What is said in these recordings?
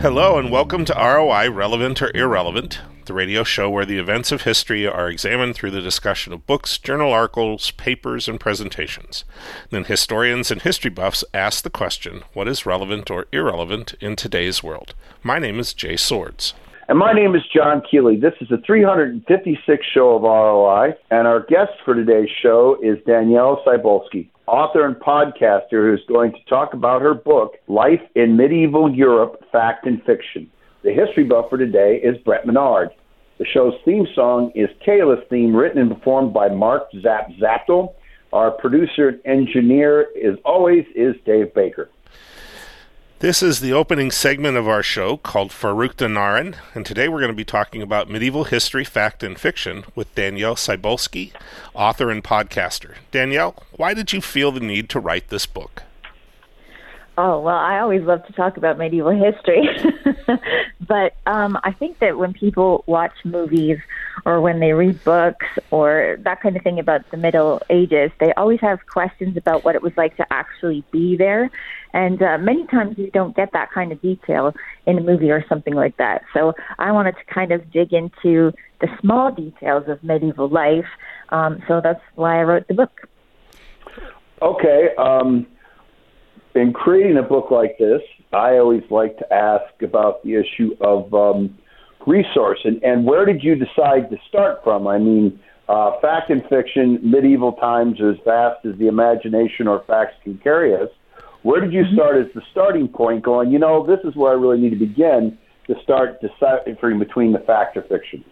Hello, and welcome to ROI Relevant or Irrelevant, the radio show where the events of history are examined through the discussion of books, journal articles, papers, and presentations. Then historians and history buffs ask the question what is relevant or irrelevant in today's world? My name is Jay Swords. And my name is John Keeley. This is the 356th show of ROI, and our guest for today's show is Danielle Cybulskie author and podcaster who's going to talk about her book, Life in Medieval Europe Fact and Fiction. The history buff for today is Brett Menard. The show's theme song is Kayla's theme, written and performed by Mark Zap Zaptel. Our producer and engineer, as always, is Dave Baker. This is the opening segment of our show called Verruchte Narren, and today we're going to be talking about medieval history, fact, and fiction with Danielle Cybulskie, author and podcaster. Danielle, why did you feel the need to write this book? Oh, well, I always love to talk about medieval history. but um, I think that when people watch movies or when they read books or that kind of thing about the Middle Ages, they always have questions about what it was like to actually be there. And uh, many times you don't get that kind of detail in a movie or something like that. So I wanted to kind of dig into the small details of medieval life. Um, so that's why I wrote the book. Okay. Um in creating a book like this, I always like to ask about the issue of um, resource and, and where did you decide to start from? I mean, uh, fact and fiction, medieval times are as vast as the imagination or facts can carry us. Where did you mm-hmm. start as the starting point, going, you know, this is where I really need to begin to start deciphering between the fact or fiction?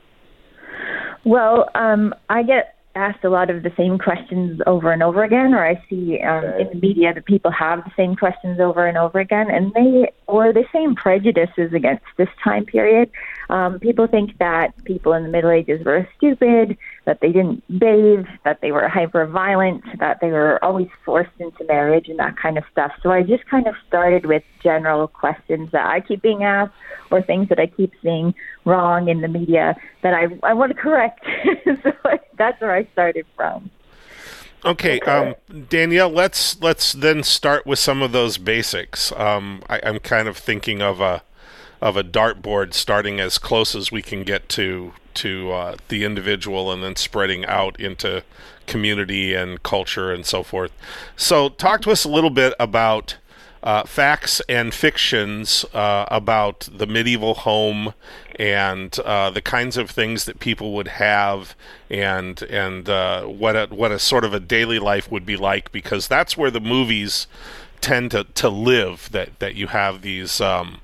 Well, um, I get asked a lot of the same questions over and over again, or I see um, in the media that people have the same questions over and over again, and they or the same prejudices against this time period. Um, people think that people in the Middle Ages were stupid, that they didn't bathe, that they were hyper violent, that they were always forced into marriage and that kind of stuff. So I just kind of started with general questions that I keep being asked or things that I keep seeing wrong in the media that I, I want to correct. so that's where I started from. Okay, um, Danielle, let's let's then start with some of those basics. Um, I, I'm kind of thinking of a of a dartboard starting as close as we can get to to uh, the individual and then spreading out into community and culture and so forth. So, talk to us a little bit about uh, facts and fictions uh, about the medieval home and uh, the kinds of things that people would have and and uh, what a, what a sort of a daily life would be like because that's where the movies tend to, to live that that you have these um,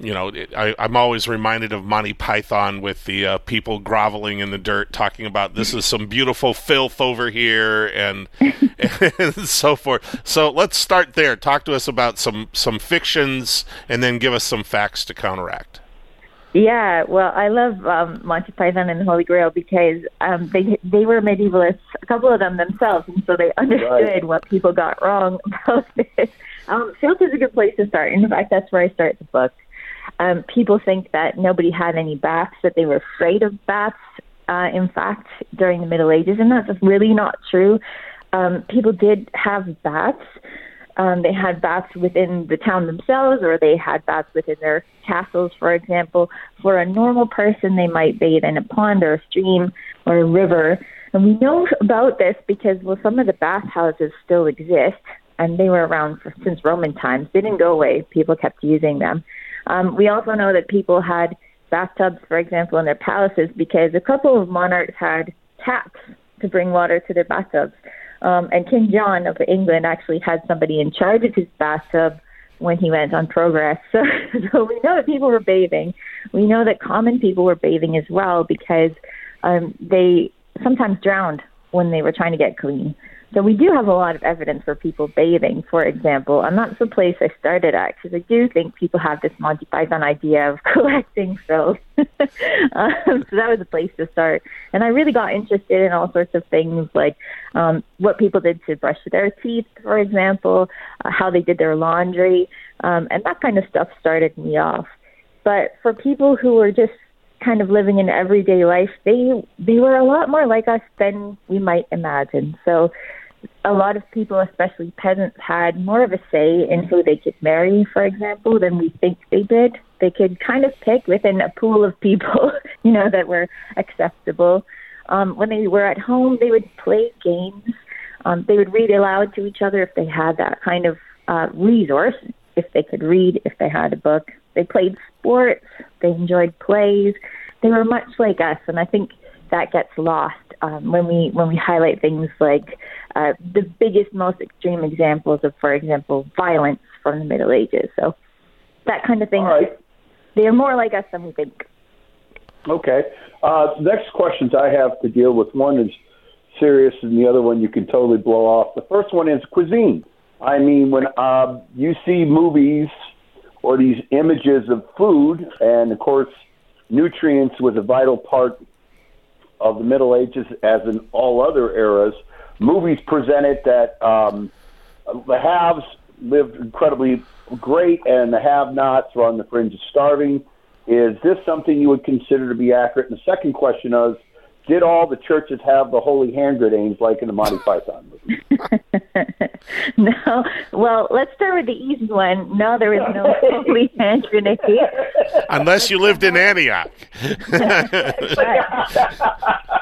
you know, I, am always reminded of Monty Python with the uh, people groveling in the dirt, talking about this is some beautiful filth over here, and, and so forth. So let's start there. Talk to us about some some fictions, and then give us some facts to counteract. Yeah, well, I love um, Monty Python and the Holy Grail because um, they they were medievalists, a couple of them themselves, and so they understood right. what people got wrong about this. Um, filth is a good place to start. In fact, that's where I start the book. Um, people think that nobody had any baths, that they were afraid of baths, uh, in fact, during the Middle Ages, and that's really not true. Um, people did have baths. Um, they had baths within the town themselves, or they had baths within their castles, for example. For a normal person, they might bathe in a pond or a stream or a river. And we know about this because, well, some of the bathhouses still exist, and they were around for, since Roman times. They didn't go away. People kept using them. Um, we also know that people had bathtubs, for example, in their palaces because a couple of monarchs had taps to bring water to their bathtubs. Um, and King John of England actually had somebody in charge of his bathtub when he went on progress. So, so we know that people were bathing. We know that common people were bathing as well because um, they sometimes drowned when they were trying to get clean. So we do have a lot of evidence for people bathing, for example, and that's the place I started at because I do think people have this Monty Python idea of collecting filth. um, so that was a place to start, and I really got interested in all sorts of things like um, what people did to brush their teeth, for example, uh, how they did their laundry, um, and that kind of stuff started me off. But for people who were just kind of living in everyday life, they they were a lot more like us than we might imagine. So a lot of people, especially peasants, had more of a say in who they could marry, for example, than we think they did they could kind of pick within a pool of people, you know, that were acceptable. Um, when they were at home, they would play games. Um, they would read aloud to each other if they had that kind of uh, resource, if they could read, if they had a book. They played sports. They enjoyed plays. They were much like us, and I think that gets lost um, when we when we highlight things like uh, the biggest, most extreme examples of, for example, violence from the Middle Ages. So that kind of thing. Right. They are more like us than we think. Okay. Uh, next questions I have to deal with. One is serious, and the other one you can totally blow off. The first one is cuisine. I mean, when uh, you see movies or these images of food, and of course, nutrients was a vital part of the Middle Ages, as in all other eras. Movies presented that um, the haves lived incredibly great, and the have-nots were on the fringe of starving. Is this something you would consider to be accurate? And the second question is, did all the churches have the holy hand grenades like in the Monty Python movie? no. Well, let's start with the easy one. No, there is no holy hand grenade. Unless you lived in Antioch. but,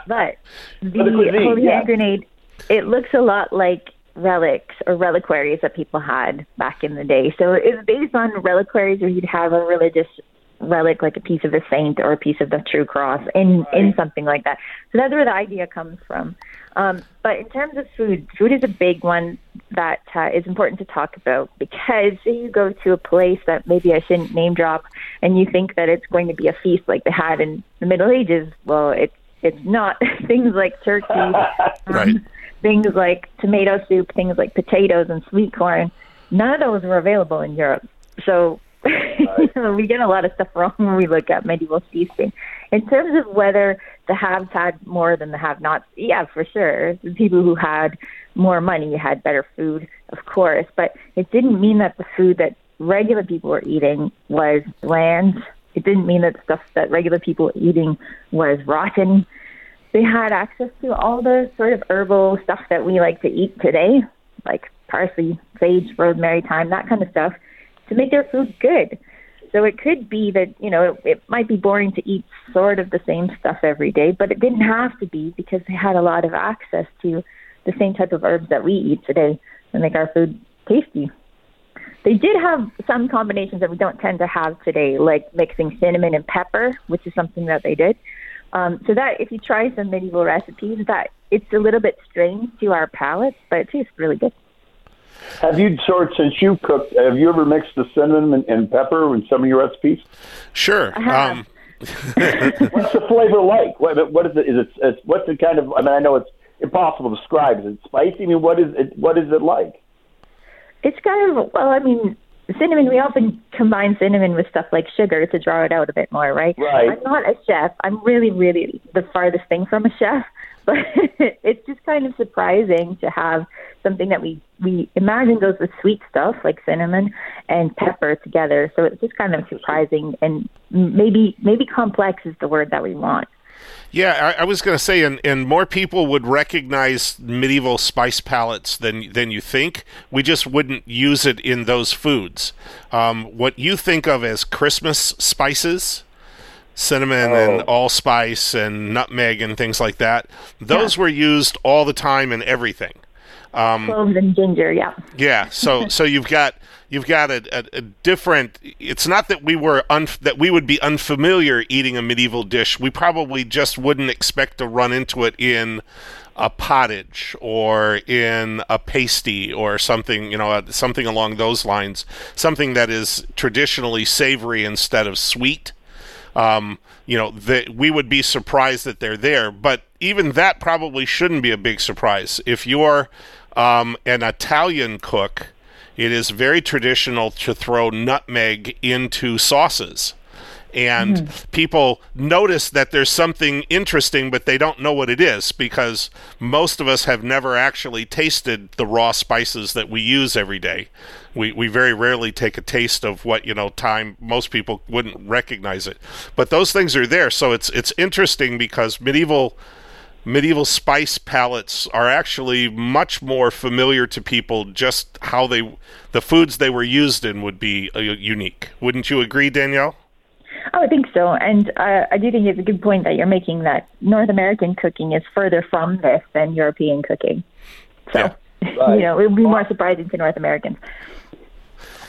but the, the cuisine, holy yeah. hand grenade, it looks a lot like relics or reliquaries that people had back in the day. So it's based on reliquaries where you'd have a religious relic like a piece of a saint or a piece of the true cross in in something like that. So that's where the idea comes from. Um, but in terms of food, food is a big one that uh, is important to talk about because say you go to a place that maybe I shouldn't name drop, and you think that it's going to be a feast like they had in the Middle Ages. Well, it's it's not. things like turkey, um, Right. things like tomato soup, things like potatoes and sweet corn. None of those were available in Europe. So you know, we get a lot of stuff wrong when we look at medieval feasting. In terms of whether the haves had more than the have-nots, yeah, for sure. The people who had more money had better food, of course, but it didn't mean that the food that regular people were eating was bland. It didn't mean that stuff that regular people were eating was rotten. They had access to all the sort of herbal stuff that we like to eat today, like parsley, sage, rosemary, thyme, that kind of stuff, to make their food good. So it could be that, you know, it, it might be boring to eat sort of the same stuff every day, but it didn't have to be because they had a lot of access to the same type of herbs that we eat today that make our food tasty. They did have some combinations that we don't tend to have today, like mixing cinnamon and pepper, which is something that they did. Um, so that if you try some medieval recipes, that it's a little bit strange to our palates, but it tastes really good. Have you, sort since you cooked, have you ever mixed the cinnamon and, and pepper in some of your recipes? Sure. Um, What's the flavor like? What, what is it? Is it? It's, what's the kind of? I mean, I know it's impossible to describe. Is it spicy? I mean, what is it? What is it like? It's kind of well, I mean, cinnamon. We often combine cinnamon with stuff like sugar to draw it out a bit more, right? Right. I'm not a chef. I'm really, really the farthest thing from a chef. But it's just kind of surprising to have something that we we imagine goes with sweet stuff like cinnamon and pepper together. So it's just kind of surprising and maybe maybe complex is the word that we want. Yeah, I, I was going to say, and, and more people would recognize medieval spice palettes than than you think. We just wouldn't use it in those foods. Um, what you think of as Christmas spices, cinnamon and Oh. allspice and nutmeg and things like that, those were used all the time in everything. Cloves and ginger, yeah. Yeah, so so you've got you've got a, a, a different. It's not that we were un, that we would be unfamiliar eating a medieval dish. We probably just wouldn't expect to run into it in a pottage or in a pasty or something. You know, uh, something along those lines. Something that is traditionally savory instead of sweet. Um, you know, that we would be surprised that they're there, but even that probably shouldn't be a big surprise. If you're um, an Italian cook, it is very traditional to throw nutmeg into sauces. And people notice that there's something interesting, but they don't know what it is because most of us have never actually tasted the raw spices that we use every day. We, we very rarely take a taste of what you know time most people wouldn't recognize it. But those things are there. So it's it's interesting because medieval medieval spice palettes are actually much more familiar to people just how they the foods they were used in would be uh, unique. Wouldn't you agree danielle I would think so, and uh, I do think it's a good point that you're making that North American cooking is further from this than European cooking. So, yeah. right. you know, it would be more surprising to North Americans.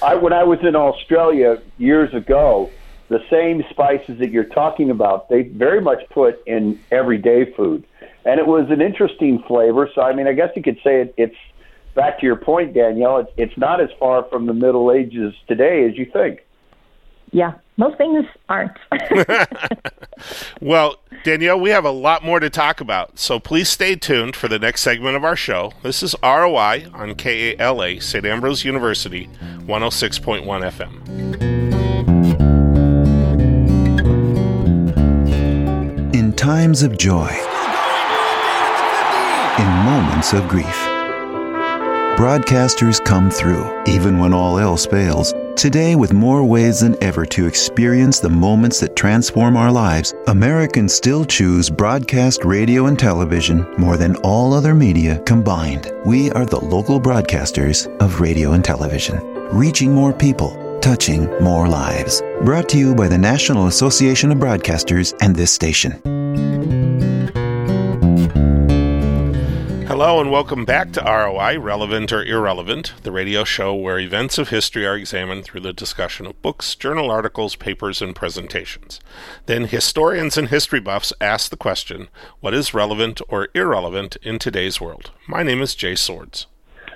I, when I was in Australia years ago, the same spices that you're talking about, they very much put in everyday food, and it was an interesting flavor. So, I mean, I guess you could say it, it's back to your point, Danielle. It's, it's not as far from the Middle Ages today as you think. Yeah, most things aren't. well, Danielle, we have a lot more to talk about, so please stay tuned for the next segment of our show. This is ROI on KALA, St. Ambrose University, 106.1 FM. In times of joy, in moments of grief, broadcasters come through, even when all else fails. Today, with more ways than ever to experience the moments that transform our lives, Americans still choose broadcast radio and television more than all other media combined. We are the local broadcasters of radio and television, reaching more people, touching more lives. Brought to you by the National Association of Broadcasters and this station. Hello and welcome back to ROI, Relevant or Irrelevant, the radio show where events of history are examined through the discussion of books, journal articles, papers, and presentations. Then historians and history buffs ask the question what is relevant or irrelevant in today's world? My name is Jay Swords.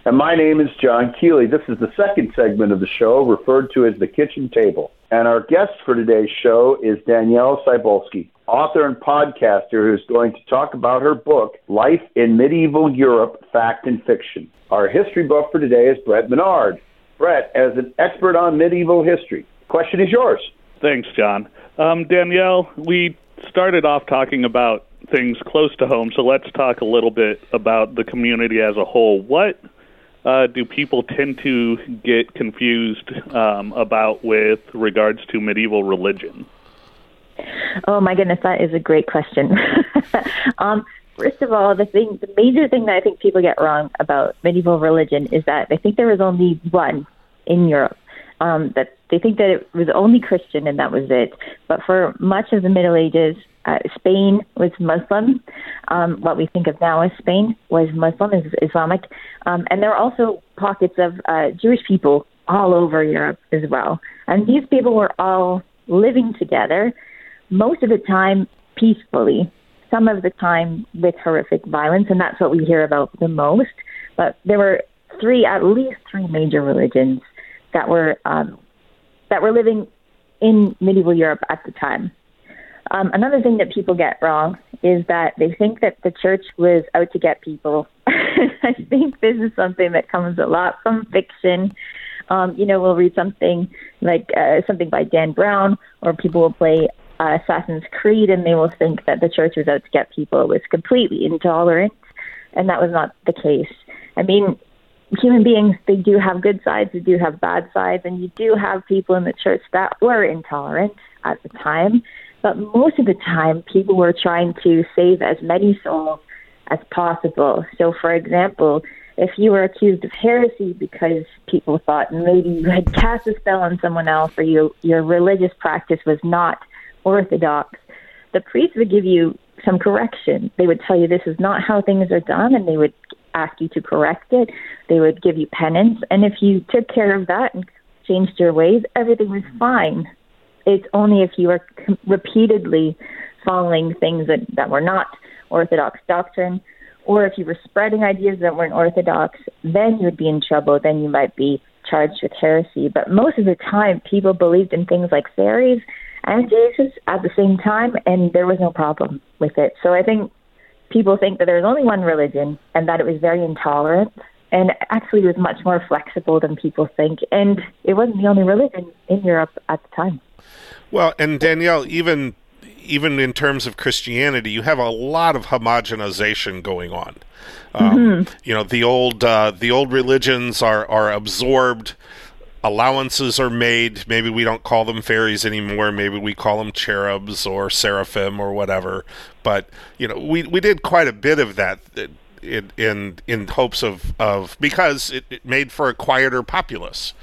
And my name is John Keeley. This is the second segment of the show referred to as the kitchen table. And our guest for today's show is Danielle Cybulskie author and podcaster who's going to talk about her book, Life in Medieval Europe Fact and Fiction. Our history buff for today is Brett Menard. Brett, as an expert on medieval history, question is yours. Thanks, John. Um, Danielle, we started off talking about things close to home, so let's talk a little bit about the community as a whole. What uh, do people tend to get confused um, about with regards to medieval religion? Oh my goodness, that is a great question. um, first of all, the thing, the major thing that I think people get wrong about medieval religion is that they think there was only one in Europe. Um, that they think that it was only Christian and that was it. But for much of the Middle Ages, uh, Spain was Muslim. Um, what we think of now as Spain was Muslim, is Islamic, um, and there are also pockets of uh, Jewish people all over Europe as well. And these people were all living together most of the time peacefully, some of the time with horrific violence, and that's what we hear about the most. But there were three, at least three major religions that were um, that were living in medieval Europe at the time. Um, another thing that people get wrong is that they think that the church was out to get people. I think this is something that comes a lot from fiction. Um, you know, we'll read something like uh, something by Dan Brown, or people will play uh, Assassin's Creed and they will think that the church was out to get people. It was completely intolerant, and that was not the case. I mean, human beings, they do have good sides, they do have bad sides, and you do have people in the church that were intolerant at the time. But most of the time, people were trying to save as many souls as possible. So, for example, if you were accused of heresy because people thought maybe you had cast a spell on someone else or you, your religious practice was not orthodox, the priest would give you some correction. They would tell you this is not how things are done, and they would ask you to correct it. They would give you penance, and if you took care of that and changed your ways, everything was fine. It's only if you were repeatedly following things that, that were not orthodox doctrine, or if you were spreading ideas that weren't orthodox, then you would be in trouble. Then you might be charged with heresy. But most of the time, people believed in things like fairies and Jesus at the same time, and there was no problem with it. So I think people think that there's only one religion and that it was very intolerant and actually was much more flexible than people think. And it wasn't the only religion in Europe at the time. Well, and Danielle, even even in terms of Christianity, you have a lot of homogenization going on. Um, mm-hmm. You know, the old uh, the old religions are are absorbed allowances are made. Maybe we don't call them fairies anymore. Maybe we call them cherubs or seraphim or whatever. But you know, we we did quite a bit of that in in, in hopes of of because it, it made for a quieter populace.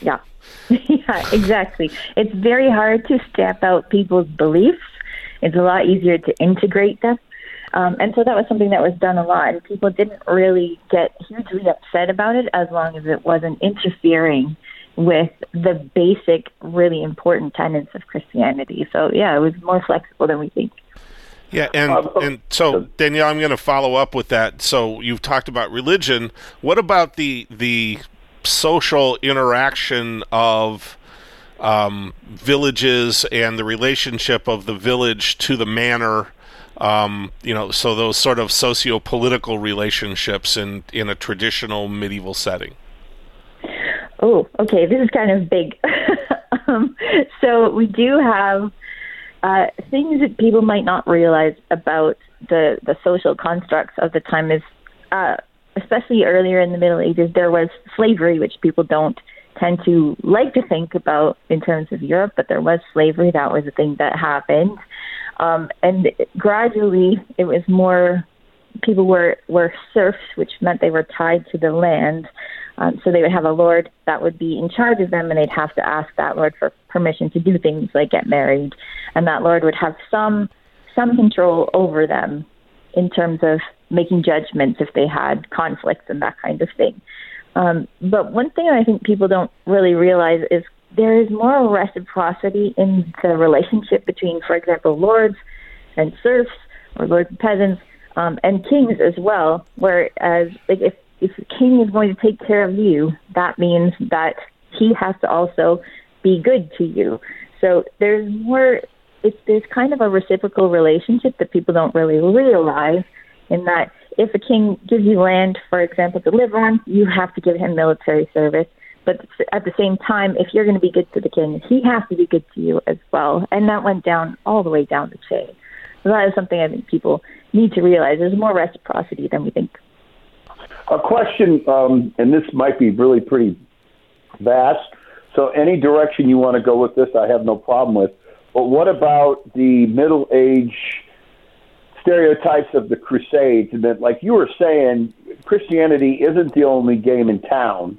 Yeah. yeah, exactly. It's very hard to stamp out people's beliefs. It's a lot easier to integrate them. Um, and so that was something that was done a lot, and people didn't really get hugely upset about it as long as it wasn't interfering with the basic, really important tenets of Christianity. So yeah, it was more flexible than we think. Yeah, and uh, and so Danielle, I'm going to follow up with that. So you've talked about religion. What about the the social interaction of um, villages and the relationship of the village to the manor? Um, you know, so those sort of socio-political relationships in in a traditional medieval setting. Oh, okay. This is kind of big. um, so we do have uh, things that people might not realize about the the social constructs of the time is, uh, especially earlier in the Middle Ages, there was slavery, which people don't tend to like to think about in terms of Europe, but there was slavery. That was a thing that happened. Um, and gradually, it was more people were were serfs, which meant they were tied to the land. Um, so they would have a lord that would be in charge of them, and they'd have to ask that lord for permission to do things like get married, and that lord would have some some control over them in terms of making judgments if they had conflicts and that kind of thing. Um, but one thing I think people don't really realize is there is more reciprocity in the relationship between, for example, lords and serfs or lords and peasants um, and kings as well. Whereas, like if if the king is going to take care of you, that means that he has to also be good to you. So there's more. It's there's kind of a reciprocal relationship that people don't really realize. In that, if a king gives you land, for example, to live on, you have to give him military service but at the same time, if you're going to be good to the king, he has to be good to you as well. And that went down all the way down the chain. So that is something I think people need to realize. There's more reciprocity than we think. A question, um, and this might be really pretty vast. So any direction you want to go with this, I have no problem with. But what about the Middle Age stereotypes of the Crusades? And that, like you were saying, Christianity isn't the only game in town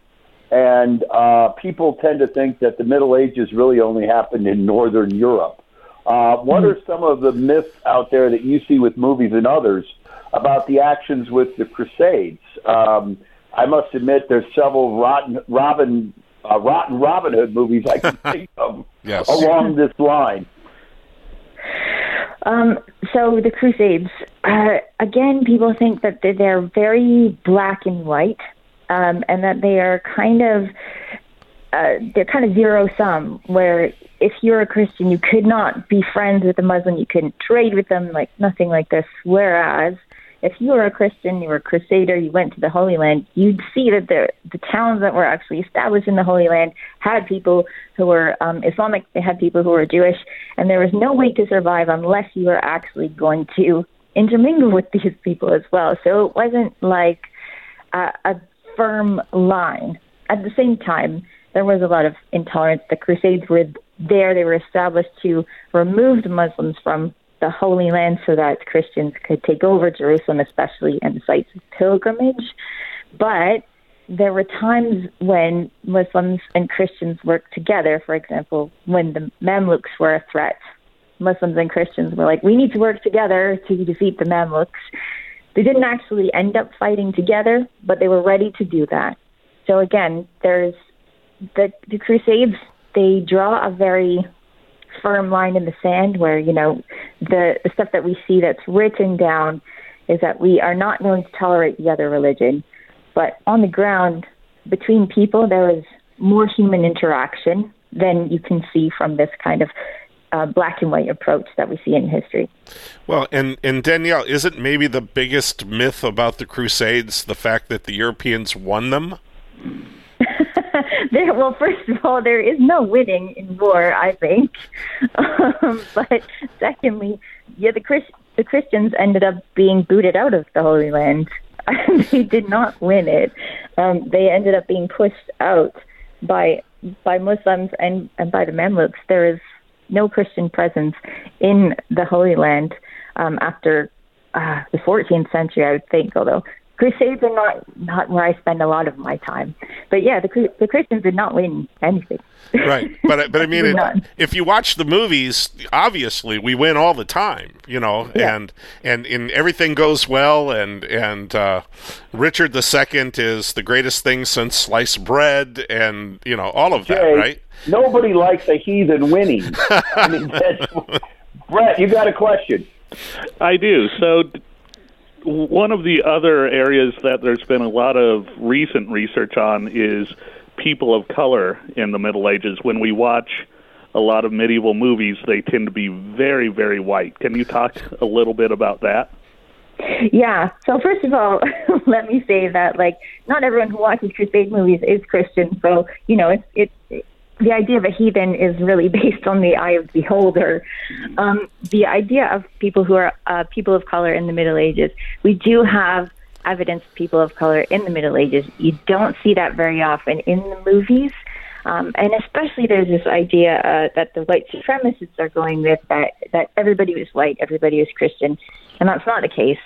and uh, people tend to think that the Middle Ages really only happened in Northern Europe. Uh, what mm-hmm. are some of the myths out there that you see with movies and others about the actions with the Crusades? Um, I must admit, there's several rotten Robin, uh, rotten Robin Hood movies I can think of yes. along this line. Um, so the Crusades, uh, again, people think that they're very black and white um, and that they are kind of uh, they're kind of zero sum. Where if you're a Christian, you could not be friends with a Muslim, you couldn't trade with them, like nothing like this. Whereas if you were a Christian, you were a Crusader, you went to the Holy Land, you'd see that the the towns that were actually established in the Holy Land had people who were um, Islamic, they had people who were Jewish, and there was no way to survive unless you were actually going to intermingle with these people as well. So it wasn't like a, a firm line. At the same time, there was a lot of intolerance. The Crusades were there, they were established to remove the Muslims from the Holy Land so that Christians could take over Jerusalem, especially in the sites of pilgrimage. But there were times when Muslims and Christians worked together. For example, when the Mamluks were a threat, Muslims and Christians were like, we need to work together to defeat the Mamluks. They didn't actually end up fighting together, but they were ready to do that. So again, there's the the Crusades. They draw a very firm line in the sand where you know the the stuff that we see that's written down is that we are not going to tolerate the other religion, but on the ground between people there is more human interaction than you can see from this kind of uh, black and white approach that we see in history. Well, and, and Danielle, isn't maybe the biggest myth about the Crusades the fact that the Europeans won them? there, well, first of all, there is no winning in war, I think. Um, but secondly, yeah, the, Chris, the Christians ended up being booted out of the Holy Land. they did not win it. Um, they ended up being pushed out by by Muslims and, and by the Mamluks. There is no Christian presence in the Holy Land um, after uh, the 14th century, I would think, although Crusades are not not where I spend a lot of my time, but yeah, the the Christians did not win anything. right, but but I mean, it, if you watch the movies, obviously we win all the time, you know, yeah. and and and everything goes well, and and uh, Richard II is the greatest thing since sliced bread, and you know all of that, right? Nobody likes a heathen winning. I mean, Brett, you got a question? I do. So one of the other areas that there's been a lot of recent research on is people of color in the Middle Ages. When we watch a lot of medieval movies, they tend to be very, very white. Can you talk a little bit about that? Yeah. So first of all, let me say that like not everyone who watches crusade movies is Christian. So you know, it's it's the idea of a heathen is really based on the eye of the beholder. Um, the idea of people who are uh, people of color in the Middle Ages, we do have evidence of people of color in the Middle Ages. You don't see that very often in the movies. Um, and especially there's this idea uh, that the white supremacists are going with that, that everybody was white, everybody was Christian. And that's not the case.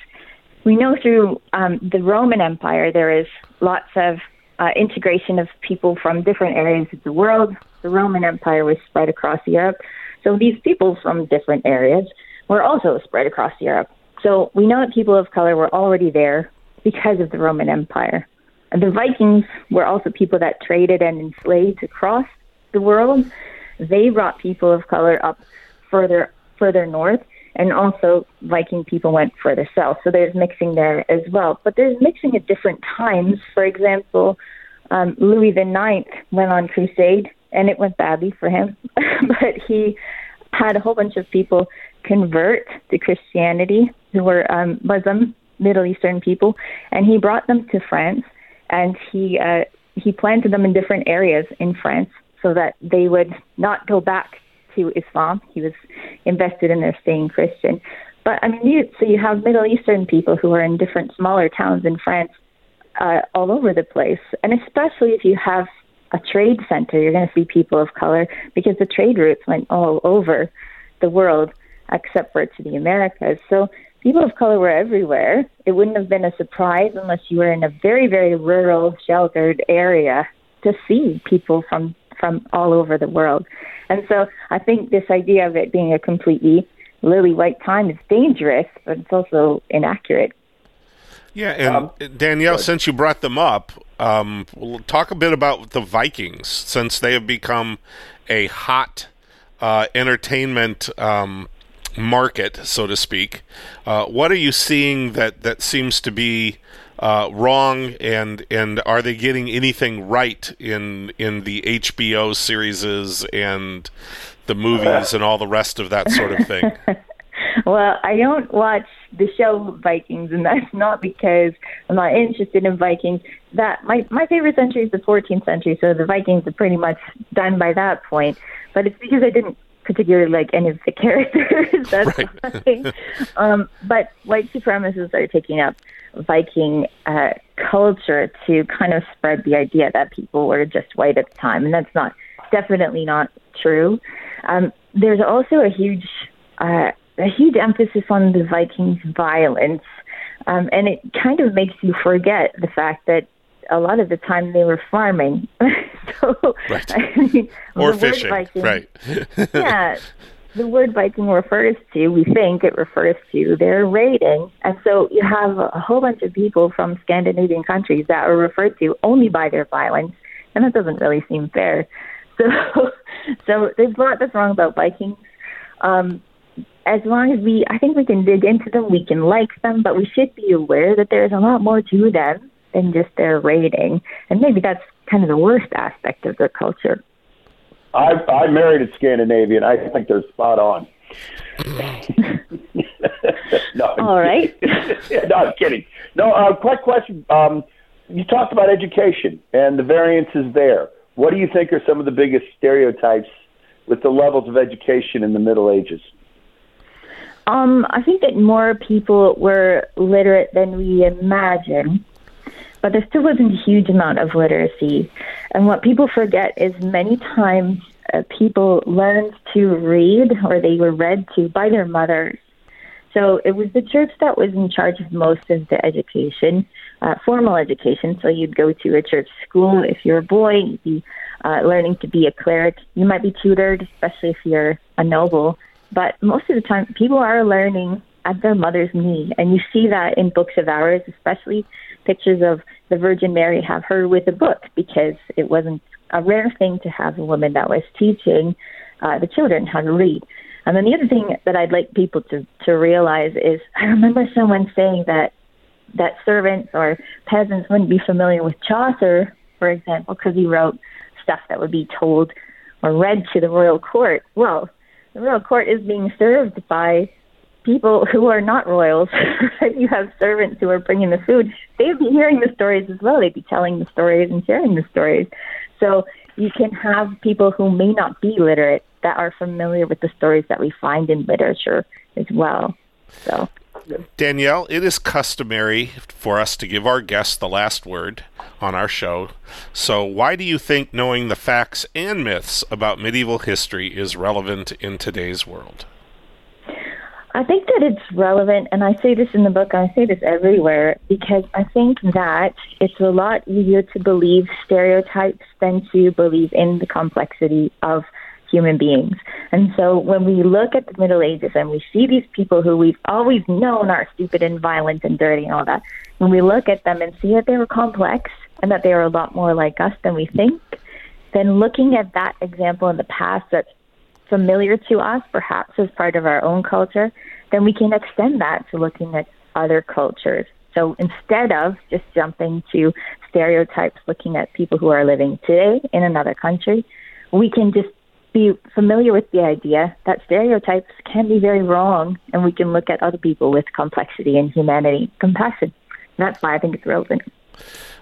We know through um, the Roman Empire there is lots of uh, integration of people from different areas of the world. The Roman Empire was spread across Europe. So these people from different areas were also spread across Europe. So we know that people of color were already there because of the Roman Empire. The Vikings were also people that traded and enslaved across the world. They brought people of color up further further north and also Viking people went further south. So there's mixing there as well. But there's mixing at different times. For example, um, Louis the Ninth went on crusade, and it went badly for him. but he had a whole bunch of people convert to Christianity who were um, Muslim Middle Eastern people, and he brought them to France, and he uh, he planted them in different areas in France so that they would not go back to Islam. He was invested in their staying Christian. But I mean, you, so you have Middle Eastern people who are in different smaller towns in France, uh, all over the place, and especially if you have a trade center, you're going to see people of color because the trade routes went all over the world, except for to the Americas. So people of color were everywhere. It wouldn't have been a surprise unless you were in a very, very rural, sheltered area to see people from from all over the world. And so I think this idea of it being a completely lily white time is dangerous, but it's also inaccurate. Yeah, and um, Danielle, since you brought them up, um, we'll talk a bit about the Vikings, since they have become a hot uh, entertainment um, market, so to speak. Uh, what are you seeing that, that seems to be uh, wrong, and and are they getting anything right in in the HBO series and the movies and all the rest of that sort of thing? well, I don't watch the show Vikings, and that's not because I'm not interested in Vikings. That my my favorite century is the 14th century, so the Vikings are pretty much done by that point. But it's because I didn't particularly like any of the characters. that's right. um, but white supremacists are taking up Viking uh, culture to kind of spread the idea that people were just white at the time, and that's not definitely not true. Um, there's also a huge uh, a huge emphasis on the Vikings' violence, um, and it kind of makes you forget the fact that a lot of the time they were farming. so, right. I mean, or fishing, Viking, right? yeah, the word Viking refers to, we think it refers to their raiding. And so you have a whole bunch of people from Scandinavian countries that are referred to only by their violence, and that doesn't really seem fair. So, so they've got this wrong about Vikings. Um, as long as we, I think we can dig into them, we can like them, but we should be aware that there's a lot more to them than just their raiding. And maybe that's kind of the worst aspect of their culture. I I married a Scandinavian. I think they're spot on. no, All right. no, I'm kidding. No, uh, quick question. Um, you talked about education and the variances there. What do you think are some of the biggest stereotypes with the levels of education in the Middle Ages? Um, I think that more people were literate than we imagine but there still wasn't a huge amount of literacy. And what people forget is many times uh, people learned to read or they were read to by their mothers. So it was the church that was in charge of most of the education. uh, formal education. So you'd go to a church school. If you're a boy, you'd be uh, learning to be a cleric. You might be tutored, especially if you're a noble. But most of the time, people are learning at their mother's knee. And you see that in books of hours, especially pictures of the Virgin Mary have her with a book because it wasn't a rare thing to have a woman that was teaching uh, the children how to read. And then the other thing that I'd like people to, to realize is I remember someone saying that that servants or peasants wouldn't be familiar with Chaucer, for example, because he wrote stuff that would be told or read to the royal court. Well, the royal court is being served by people who are not royals. you have servants who are bringing the food. They'd be hearing the stories as well. They'd be telling the stories and sharing the stories. So you can have people who may not be literate that are familiar with the stories that we find in literature as well. So Danielle, it is customary for us to give our guests the last word on our show. So, why do you think knowing the facts and myths about medieval history is relevant in today's world? I think that it's relevant, and I say this in the book, and I say this everywhere, because I think that it's a lot easier to believe stereotypes than to believe in the complexity of human beings. And so when we look at the Middle Ages and we see these people who we've always known are stupid and violent and dirty and all that, when we look at them and see that they were complex and that they are a lot more like us than we think, then looking at that example in the past that's familiar to us, perhaps as part of our own culture, then we can extend that to looking at other cultures. So instead of just jumping to stereotypes looking at people who are living today in another country, we can just be familiar with the idea that stereotypes can be very wrong, and we can look at other people with complexity and humanity, compassion. That's why I think it's relevant.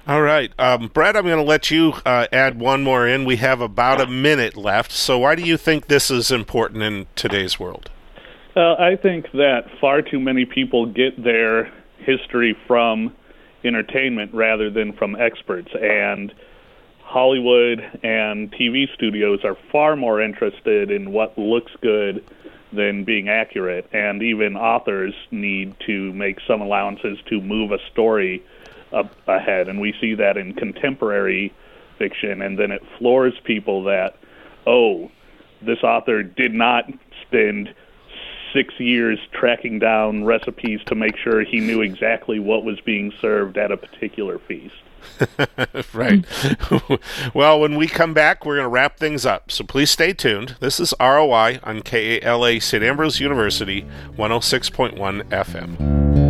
All right, um, Brad, I'm going to let you uh, add one more in. We have about a minute left. So, why do you think this is important in today's world? Uh, I think that far too many people get their history from entertainment rather than from experts, and Hollywood and TV studios are far more interested in what looks good than being accurate, and even authors need to make some allowances to move a story up ahead. And we see that in contemporary fiction, and then it floors people that, oh, this author did not spend six years tracking down recipes to make sure he knew exactly what was being served at a particular feast. right. well, when we come back, we're going to wrap things up. So please stay tuned. This is ROI on KALA St. Ambrose University, 106.1 FM.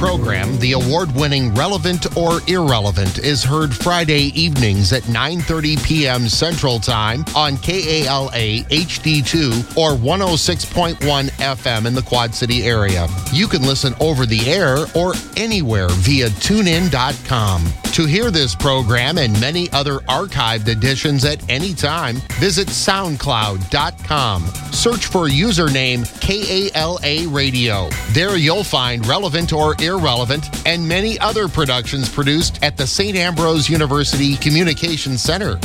Program, the award-winning Relevant or Irrelevant, is heard Friday evenings at 9:30 p.m. Central Time on KALA HD2 or 106.1 FM in the Quad City area. You can listen over the air or anywhere via tunein.com. To hear this program and many other archived editions at any time, visit soundcloud.com. Search for username KALA Radio. There you'll find relevant or irrelevant and many other productions produced at the St. Ambrose University Communications Center.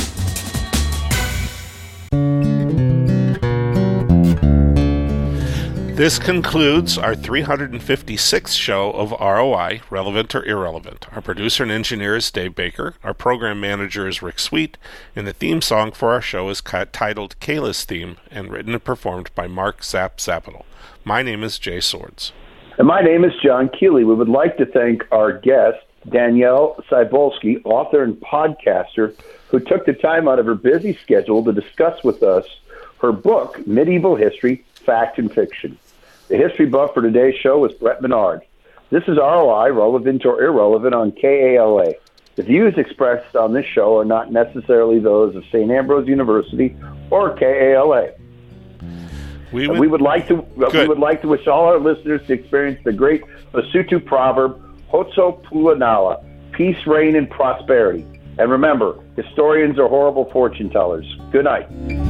This concludes our 356th show of ROI, Relevant or Irrelevant. Our producer and engineer is Dave Baker. Our program manager is Rick Sweet. And the theme song for our show is titled Kayla's Theme and written and performed by Mark Zapp Zapital. My name is Jay Swords. And my name is John Keeley. We would like to thank our guest, Danielle Cybulskie, author and podcaster, who took the time out of her busy schedule to discuss with us her book, Medieval History, Fact and Fiction. The history buff for today's show is Brett Menard. This is ROI, relevant or irrelevant, on KALA. The views expressed on this show are not necessarily those of St. Ambrose University or KALA. We would, we would like to uh, good. we would like to wish all our listeners to experience the great Basotho proverb Khotso Pula Nala, peace, rain, and prosperity. And remember, historians are horrible fortune tellers. Good night.